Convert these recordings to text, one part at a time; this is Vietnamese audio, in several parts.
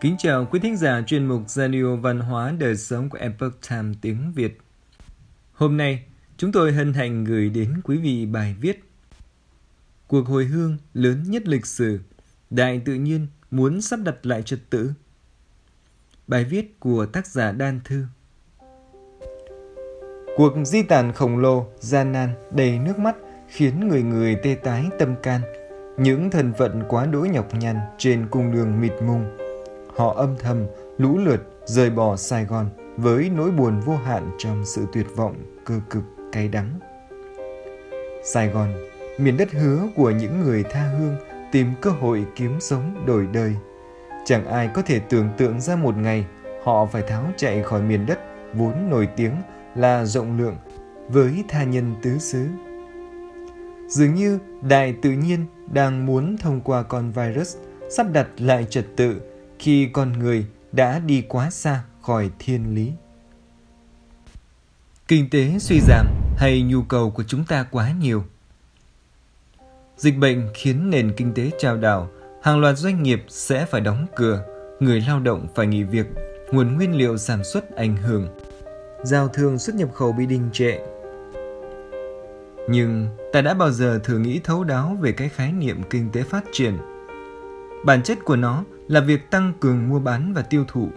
Kính chào quý thính giả chuyên mục Radio Văn hóa Đời Sống của Epoch Time tiếng Việt. Hôm nay, chúng tôi hân hạnh gửi đến quý vị bài viết Cuộc hồi hương lớn nhất lịch sử, Đại tự nhiên muốn sắp đặt lại trật tự. Bài viết của tác giả Đan Thư Cuộc di tản khổng lồ, gian nan, đầy nước mắt khiến người người tê tái tâm can. Những thần vận quá đỗi nhọc nhằn trên cung đường mịt mùng. Họ âm thầm, lũ lượt rời bỏ Sài Gòn với nỗi buồn vô hạn trong sự tuyệt vọng, cơ cực, cay đắng. Sài Gòn, miền đất hứa của những người tha hương tìm cơ hội kiếm sống đổi đời. Chẳng ai có thể tưởng tượng ra một ngày họ phải tháo chạy khỏi miền đất vốn nổi tiếng là rộng lượng với tha nhân tứ xứ. Dường như đại tự nhiên đang muốn thông qua con virus sắp đặt lại trật tự khi con người đã đi quá xa khỏi thiên lý. Kinh tế suy giảm hay nhu cầu của chúng ta quá nhiều. Dịch bệnh khiến nền kinh tế trao đảo, hàng loạt doanh nghiệp sẽ phải đóng cửa, người lao động phải nghỉ việc, nguồn nguyên liệu sản xuất ảnh hưởng, giao thương xuất nhập khẩu bị đình trệ. Nhưng ta đã bao giờ thử nghĩ thấu đáo về cái khái niệm kinh tế phát triển? Bản chất của nó là việc tăng cường mua bán và tiêu thụ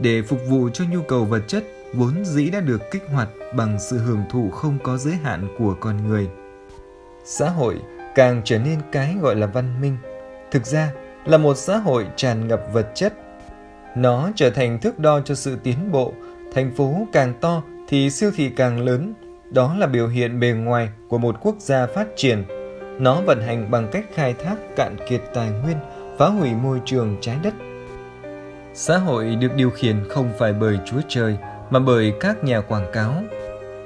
để phục vụ cho nhu cầu vật chất vốn dĩ đã được kích hoạt bằng sự hưởng thụ không có giới hạn của con người. Xã hội càng trở nên cái gọi là văn minh, thực ra là một xã hội tràn ngập vật chất. Nó trở thành thước đo cho sự tiến bộ thành phố càng to thì siêu thị càng lớn. Đó là biểu hiện bề ngoài của một quốc gia phát triển. Nó vận hành bằng cách khai thác cạn kiệt tài nguyên, phá hủy môi trường trái đất. Xã hội được điều khiển không phải bởi Chúa Trời mà bởi các nhà quảng cáo.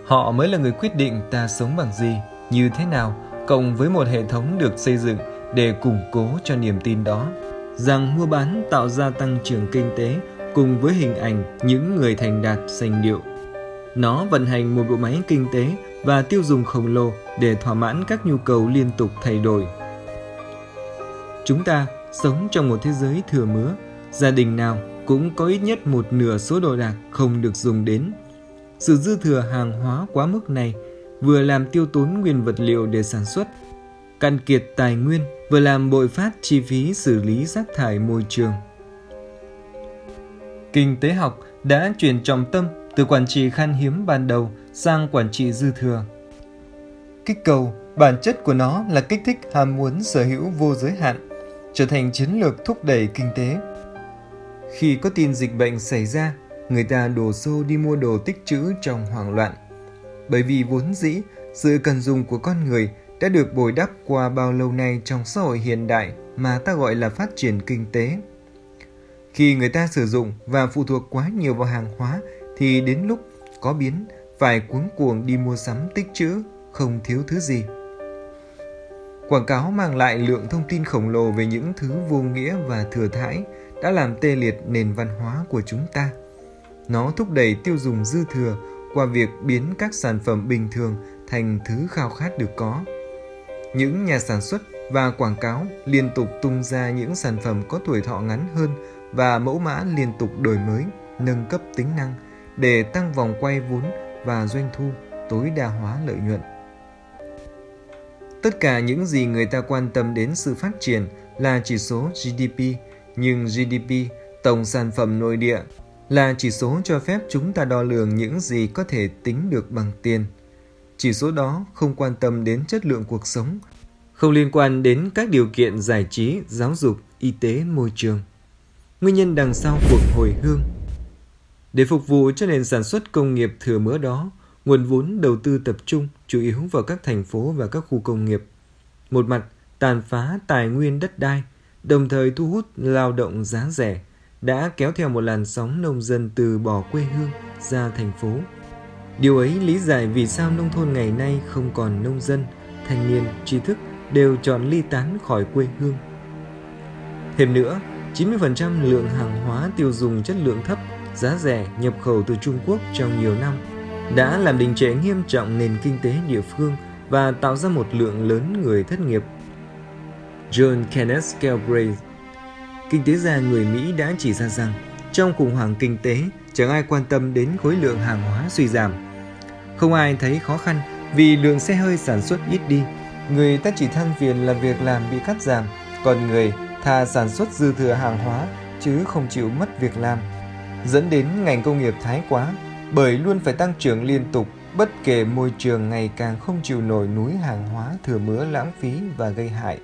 Họ mới là người quyết định ta sống bằng gì, như thế nào, cộng với một hệ thống được xây dựng để củng cố cho niềm tin đó rằng mua bán tạo ra tăng trưởng kinh tế cùng với hình ảnh những người thành đạt sành điệu. Nó vận hành một bộ máy kinh tế và tiêu dùng khổng lồ để thỏa mãn các nhu cầu liên tục thay đổi. Chúng ta sống trong một thế giới thừa mứa, gia đình nào cũng có ít nhất một nửa số đồ đạc không được dùng đến. Sự dư thừa hàng hóa quá mức này vừa làm tiêu tốn nguyên vật liệu để sản xuất, cạn kiệt tài nguyên vừa làm bội phát chi phí xử lý rác thải môi trường kinh tế học đã chuyển trọng tâm từ quản trị khan hiếm ban đầu sang quản trị dư thừa. Kích cầu, bản chất của nó là kích thích ham muốn sở hữu vô giới hạn, trở thành chiến lược thúc đẩy kinh tế. Khi có tin dịch bệnh xảy ra, người ta đổ xô đi mua đồ tích trữ trong hoảng loạn. Bởi vì vốn dĩ, sự cần dùng của con người đã được bồi đắp qua bao lâu nay trong xã hội hiện đại mà ta gọi là phát triển kinh tế. Khi người ta sử dụng và phụ thuộc quá nhiều vào hàng hóa thì đến lúc có biến phải cuống cuồng đi mua sắm tích trữ, không thiếu thứ gì. Quảng cáo mang lại lượng thông tin khổng lồ về những thứ vô nghĩa và thừa thãi đã làm tê liệt nền văn hóa của chúng ta. Nó thúc đẩy tiêu dùng dư thừa qua việc biến các sản phẩm bình thường thành thứ khao khát được có. Những nhà sản xuất và quảng cáo liên tục tung ra những sản phẩm có tuổi thọ ngắn hơn và mẫu mã liên tục đổi mới, nâng cấp tính năng để tăng vòng quay vốn và doanh thu, tối đa hóa lợi nhuận. Tất cả những gì người ta quan tâm đến sự phát triển là chỉ số GDP, nhưng GDP, tổng sản phẩm nội địa, là chỉ số cho phép chúng ta đo lường những gì có thể tính được bằng tiền. Chỉ số đó không quan tâm đến chất lượng cuộc sống, không liên quan đến các điều kiện giải trí, giáo dục, y tế, môi trường nguyên nhân đằng sau cuộc hồi hương. Để phục vụ cho nền sản xuất công nghiệp thừa mứa đó, nguồn vốn đầu tư tập trung chủ yếu vào các thành phố và các khu công nghiệp. Một mặt, tàn phá tài nguyên đất đai, đồng thời thu hút lao động giá rẻ, đã kéo theo một làn sóng nông dân từ bỏ quê hương ra thành phố. Điều ấy lý giải vì sao nông thôn ngày nay không còn nông dân, thanh niên, trí thức đều chọn ly tán khỏi quê hương. Thêm nữa, 90% lượng hàng hóa tiêu dùng chất lượng thấp, giá rẻ nhập khẩu từ Trung Quốc trong nhiều năm đã làm đình trệ nghiêm trọng nền kinh tế địa phương và tạo ra một lượng lớn người thất nghiệp. John Kenneth Galbraith, kinh tế gia người Mỹ đã chỉ ra rằng trong khủng hoảng kinh tế chẳng ai quan tâm đến khối lượng hàng hóa suy giảm. Không ai thấy khó khăn vì lượng xe hơi sản xuất ít đi. Người ta chỉ than phiền là việc làm bị cắt giảm, còn người thà sản xuất dư thừa hàng hóa chứ không chịu mất việc làm. Dẫn đến ngành công nghiệp thái quá bởi luôn phải tăng trưởng liên tục bất kể môi trường ngày càng không chịu nổi núi hàng hóa thừa mứa lãng phí và gây hại.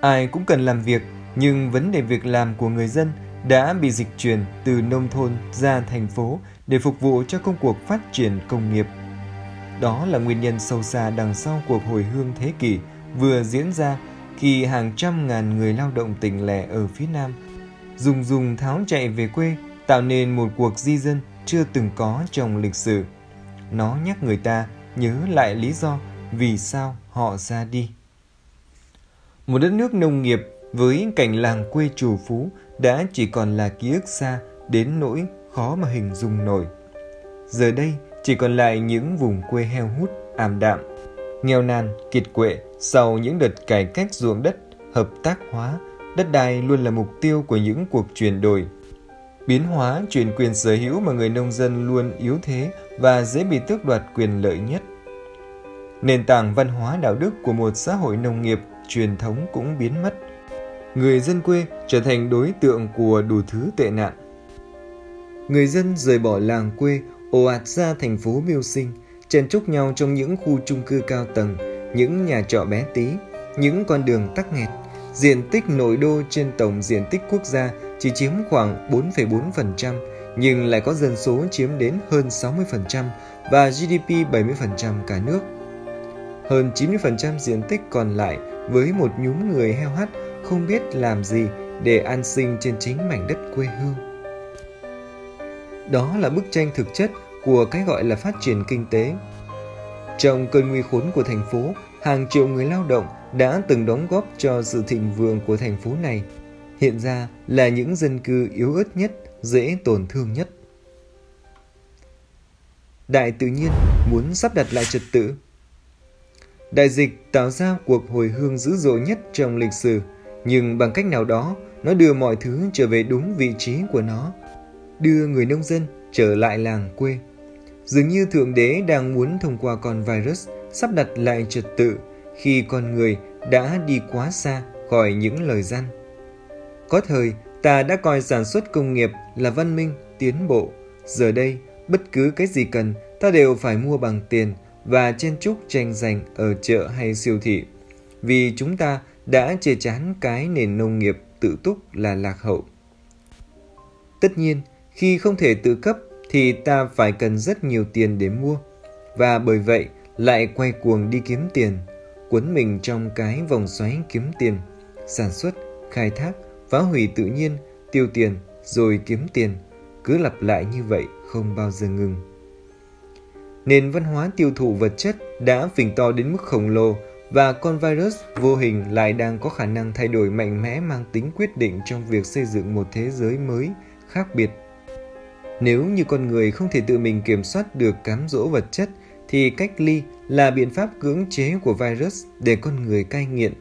Ai cũng cần làm việc, nhưng vấn đề việc làm của người dân đã bị dịch chuyển từ nông thôn ra thành phố để phục vụ cho công cuộc phát triển công nghiệp. Đó là nguyên nhân sâu xa đằng sau cuộc hồi hương thế kỷ vừa diễn ra khi hàng trăm ngàn người lao động tỉnh lẻ ở phía Nam dùng dùng tháo chạy về quê tạo nên một cuộc di dân chưa từng có trong lịch sử. Nó nhắc người ta nhớ lại lý do vì sao họ ra đi. Một đất nước nông nghiệp với cảnh làng quê trù phú đã chỉ còn là ký ức xa đến nỗi khó mà hình dung nổi. Giờ đây chỉ còn lại những vùng quê heo hút, ảm đạm, nghèo nàn, kiệt quệ sau những đợt cải cách ruộng đất, hợp tác hóa, đất đai luôn là mục tiêu của những cuộc chuyển đổi. Biến hóa chuyển quyền sở hữu mà người nông dân luôn yếu thế và dễ bị tước đoạt quyền lợi nhất. Nền tảng văn hóa đạo đức của một xã hội nông nghiệp truyền thống cũng biến mất. Người dân quê trở thành đối tượng của đủ thứ tệ nạn. Người dân rời bỏ làng quê, ồ ạt ra thành phố mưu sinh, chen chúc nhau trong những khu chung cư cao tầng, những nhà trọ bé tí, những con đường tắc nghẹt. Diện tích nội đô trên tổng diện tích quốc gia chỉ chiếm khoảng 4,4%, nhưng lại có dân số chiếm đến hơn 60% và GDP 70% cả nước. Hơn 90% diện tích còn lại với một nhúm người heo hắt không biết làm gì để an sinh trên chính mảnh đất quê hương. Đó là bức tranh thực chất của cái gọi là phát triển kinh tế. Trong cơn nguy khốn của thành phố, hàng triệu người lao động đã từng đóng góp cho sự thịnh vượng của thành phố này. Hiện ra là những dân cư yếu ớt nhất, dễ tổn thương nhất. Đại tự nhiên muốn sắp đặt lại trật tự. Đại dịch tạo ra cuộc hồi hương dữ dội nhất trong lịch sử, nhưng bằng cách nào đó, nó đưa mọi thứ trở về đúng vị trí của nó, đưa người nông dân trở lại làng quê. Dường như Thượng Đế đang muốn thông qua con virus sắp đặt lại trật tự khi con người đã đi quá xa khỏi những lời gian. Có thời, ta đã coi sản xuất công nghiệp là văn minh, tiến bộ. Giờ đây, bất cứ cái gì cần, ta đều phải mua bằng tiền và chen chúc tranh giành ở chợ hay siêu thị. Vì chúng ta đã chê chán cái nền nông nghiệp tự túc là lạc hậu. Tất nhiên, khi không thể tự cấp thì ta phải cần rất nhiều tiền để mua và bởi vậy lại quay cuồng đi kiếm tiền, cuốn mình trong cái vòng xoáy kiếm tiền, sản xuất, khai thác, phá hủy tự nhiên, tiêu tiền rồi kiếm tiền, cứ lặp lại như vậy không bao giờ ngừng. Nền văn hóa tiêu thụ vật chất đã phình to đến mức khổng lồ và con virus vô hình lại đang có khả năng thay đổi mạnh mẽ mang tính quyết định trong việc xây dựng một thế giới mới, khác biệt. Nếu như con người không thể tự mình kiểm soát được cám dỗ vật chất, thì cách ly là biện pháp cưỡng chế của virus để con người cai nghiện.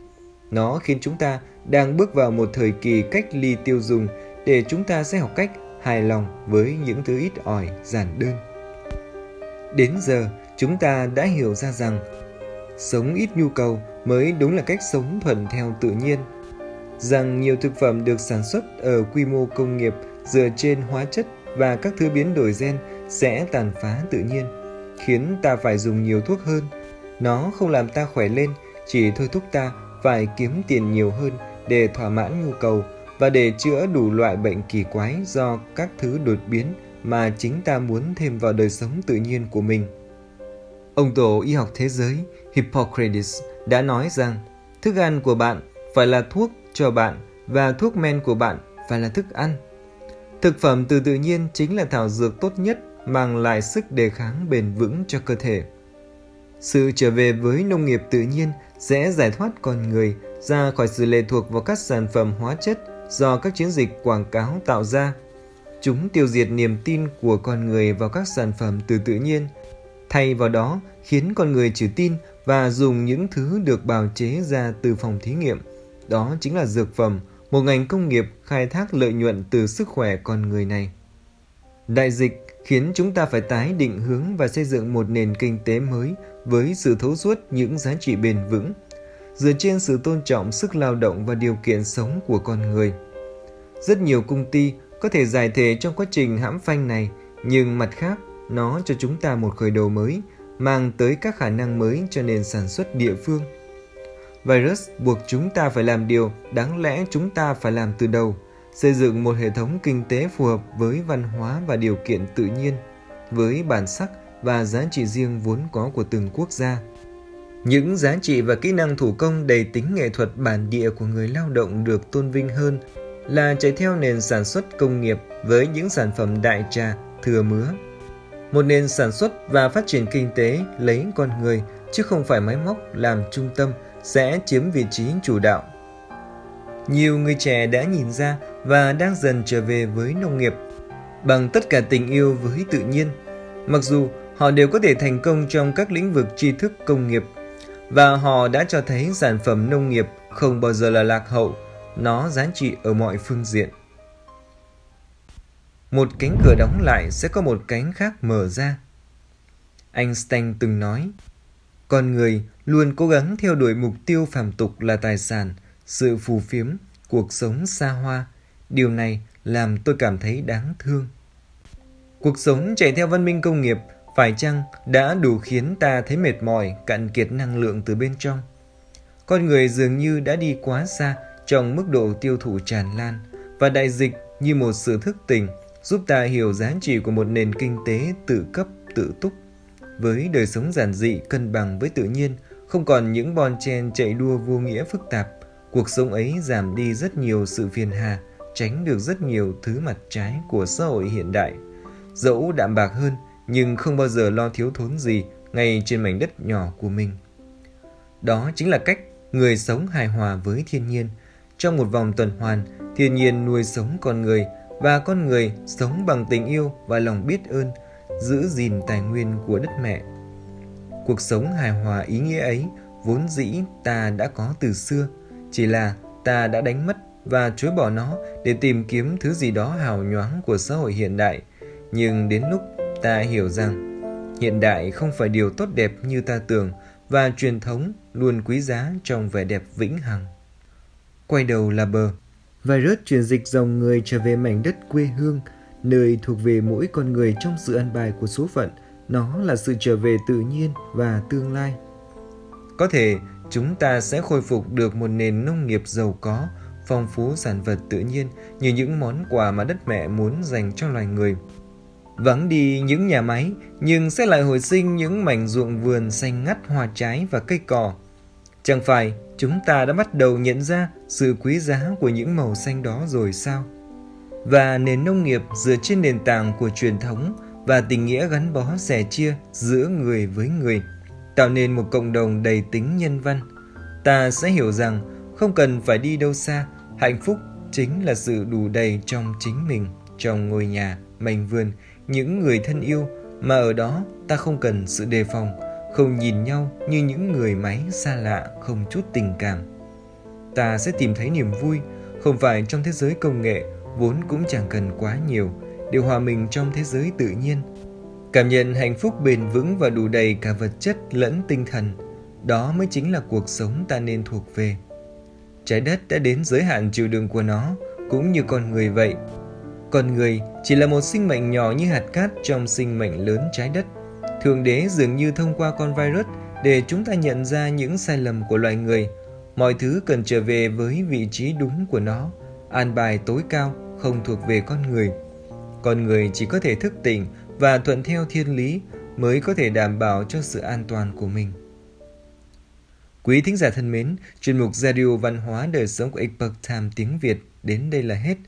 Nó khiến chúng ta đang bước vào một thời kỳ cách ly tiêu dùng để chúng ta sẽ học cách hài lòng với những thứ ít ỏi, giản đơn. Đến giờ, chúng ta đã hiểu ra rằng sống ít nhu cầu mới đúng là cách sống thuận theo tự nhiên. Rằng nhiều thực phẩm được sản xuất ở quy mô công nghiệp dựa trên hóa chất và các thứ biến đổi gen sẽ tàn phá tự nhiên, khiến ta phải dùng nhiều thuốc hơn. Nó không làm ta khỏe lên, chỉ thôi thúc ta phải kiếm tiền nhiều hơn để thỏa mãn nhu cầu và để chữa đủ loại bệnh kỳ quái do các thứ đột biến mà chính ta muốn thêm vào đời sống tự nhiên của mình. Ông tổ y học thế giới Hippocrates đã nói rằng, thức ăn của bạn phải là thuốc cho bạn và thuốc men của bạn phải là thức ăn. Thực phẩm từ tự nhiên chính là thảo dược tốt nhất mang lại sức đề kháng bền vững cho cơ thể. Sự trở về với nông nghiệp tự nhiên sẽ giải thoát con người ra khỏi sự lệ thuộc vào các sản phẩm hóa chất do các chiến dịch quảng cáo tạo ra. Chúng tiêu diệt niềm tin của con người vào các sản phẩm từ tự nhiên, thay vào đó khiến con người chỉ tin và dùng những thứ được bào chế ra từ phòng thí nghiệm. Đó chính là dược phẩm một ngành công nghiệp khai thác lợi nhuận từ sức khỏe con người này. Đại dịch khiến chúng ta phải tái định hướng và xây dựng một nền kinh tế mới với sự thấu suốt những giá trị bền vững, dựa trên sự tôn trọng sức lao động và điều kiện sống của con người. Rất nhiều công ty có thể giải thể trong quá trình hãm phanh này, nhưng mặt khác, nó cho chúng ta một khởi đầu mới, mang tới các khả năng mới cho nền sản xuất địa phương. Virus buộc chúng ta phải làm điều đáng lẽ chúng ta phải làm từ đầu, xây dựng một hệ thống kinh tế phù hợp với văn hóa và điều kiện tự nhiên, với bản sắc và giá trị riêng vốn có của từng quốc gia. Những giá trị và kỹ năng thủ công đầy tính nghệ thuật bản địa của người lao động được tôn vinh hơn là chạy theo nền sản xuất công nghiệp với những sản phẩm đại trà, thừa mứa. Một nền sản xuất và phát triển kinh tế lấy con người chứ không phải máy móc làm trung tâm sẽ chiếm vị trí chủ đạo. Nhiều người trẻ đã nhìn ra và đang dần trở về với nông nghiệp bằng tất cả tình yêu với tự nhiên. Mặc dù họ đều có thể thành công trong các lĩnh vực tri thức công nghiệp và họ đã cho thấy sản phẩm nông nghiệp không bao giờ là lạc hậu, nó giá trị ở mọi phương diện. Một cánh cửa đóng lại sẽ có một cánh khác mở ra. Einstein từng nói, con người luôn cố gắng theo đuổi mục tiêu phàm tục là tài sản, sự phù phiếm, cuộc sống xa hoa. Điều này làm tôi cảm thấy đáng thương. Cuộc sống chạy theo văn minh công nghiệp phải chăng đã đủ khiến ta thấy mệt mỏi, cạn kiệt năng lượng từ bên trong? Con người dường như đã đi quá xa trong mức độ tiêu thụ tràn lan và đại dịch như một sự thức tỉnh giúp ta hiểu giá trị của một nền kinh tế tự cấp, tự túc. Với đời sống giản dị, cân bằng với tự nhiên, không còn những bon chen chạy đua vô nghĩa phức tạp, cuộc sống ấy giảm đi rất nhiều sự phiền hà, tránh được rất nhiều thứ mặt trái của xã hội hiện đại. Dẫu đạm bạc hơn, nhưng không bao giờ lo thiếu thốn gì ngay trên mảnh đất nhỏ của mình. Đó chính là cách người sống hài hòa với thiên nhiên. Trong một vòng tuần hoàn, thiên nhiên nuôi sống con người và con người sống bằng tình yêu và lòng biết ơn, giữ gìn tài nguyên của đất mẹ. Cuộc sống hài hòa ý nghĩa ấy vốn dĩ ta đã có từ xưa, chỉ là ta đã đánh mất và chối bỏ nó để tìm kiếm thứ gì đó hào nhoáng của xã hội hiện đại. Nhưng đến lúc ta hiểu rằng hiện đại không phải điều tốt đẹp như ta tưởng và truyền thống luôn quý giá trong vẻ đẹp vĩnh hằng. Quay đầu là bờ. Virus chuyển dịch dòng người trở về mảnh đất quê hương, nơi thuộc về mỗi con người trong sự an bài của số phận. Nó là sự trở về tự nhiên và tương lai. Có thể chúng ta sẽ khôi phục được một nền nông nghiệp giàu có, phong phú sản vật tự nhiên như những món quà mà đất mẹ muốn dành cho loài người. Vắng đi những nhà máy, nhưng sẽ lại hồi sinh những mảnh ruộng vườn xanh ngắt hoa trái và cây cỏ. Chẳng phải chúng ta đã bắt đầu nhận ra sự quý giá của những màu xanh đó rồi sao? Và nền nông nghiệp dựa trên nền tảng của truyền thống và tình nghĩa gắn bó sẻ chia giữa người với người, tạo nên một cộng đồng đầy tính nhân văn. Ta sẽ hiểu rằng không cần phải đi đâu xa, hạnh phúc chính là sự đủ đầy trong chính mình, trong ngôi nhà, mảnh vườn, những người thân yêu mà ở đó ta không cần sự đề phòng, không nhìn nhau như những người máy xa lạ không chút tình cảm. Ta sẽ tìm thấy niềm vui, không phải trong thế giới công nghệ vốn cũng chẳng cần quá nhiều, để hòa mình trong thế giới tự nhiên. Cảm nhận hạnh phúc bền vững và đủ đầy cả vật chất lẫn tinh thần, đó mới chính là cuộc sống ta nên thuộc về. Trái đất đã đến giới hạn chịu đựng của nó, cũng như con người vậy, con người chỉ là một sinh mệnh nhỏ như hạt cát trong sinh mệnh lớn trái đất. Thượng đế dường như thông qua con virus để chúng ta nhận ra những sai lầm của loài người. Mọi thứ cần trở về với vị trí đúng của nó. An bài tối cao không thuộc về con người. Con người chỉ có thể thức tỉnh và thuận theo thiên lý mới có thể đảm bảo cho sự an toàn của mình. Quý thính giả thân mến, chuyên mục Radio Văn hóa Đời Sống của Epoch Time tiếng Việt đến đây là hết –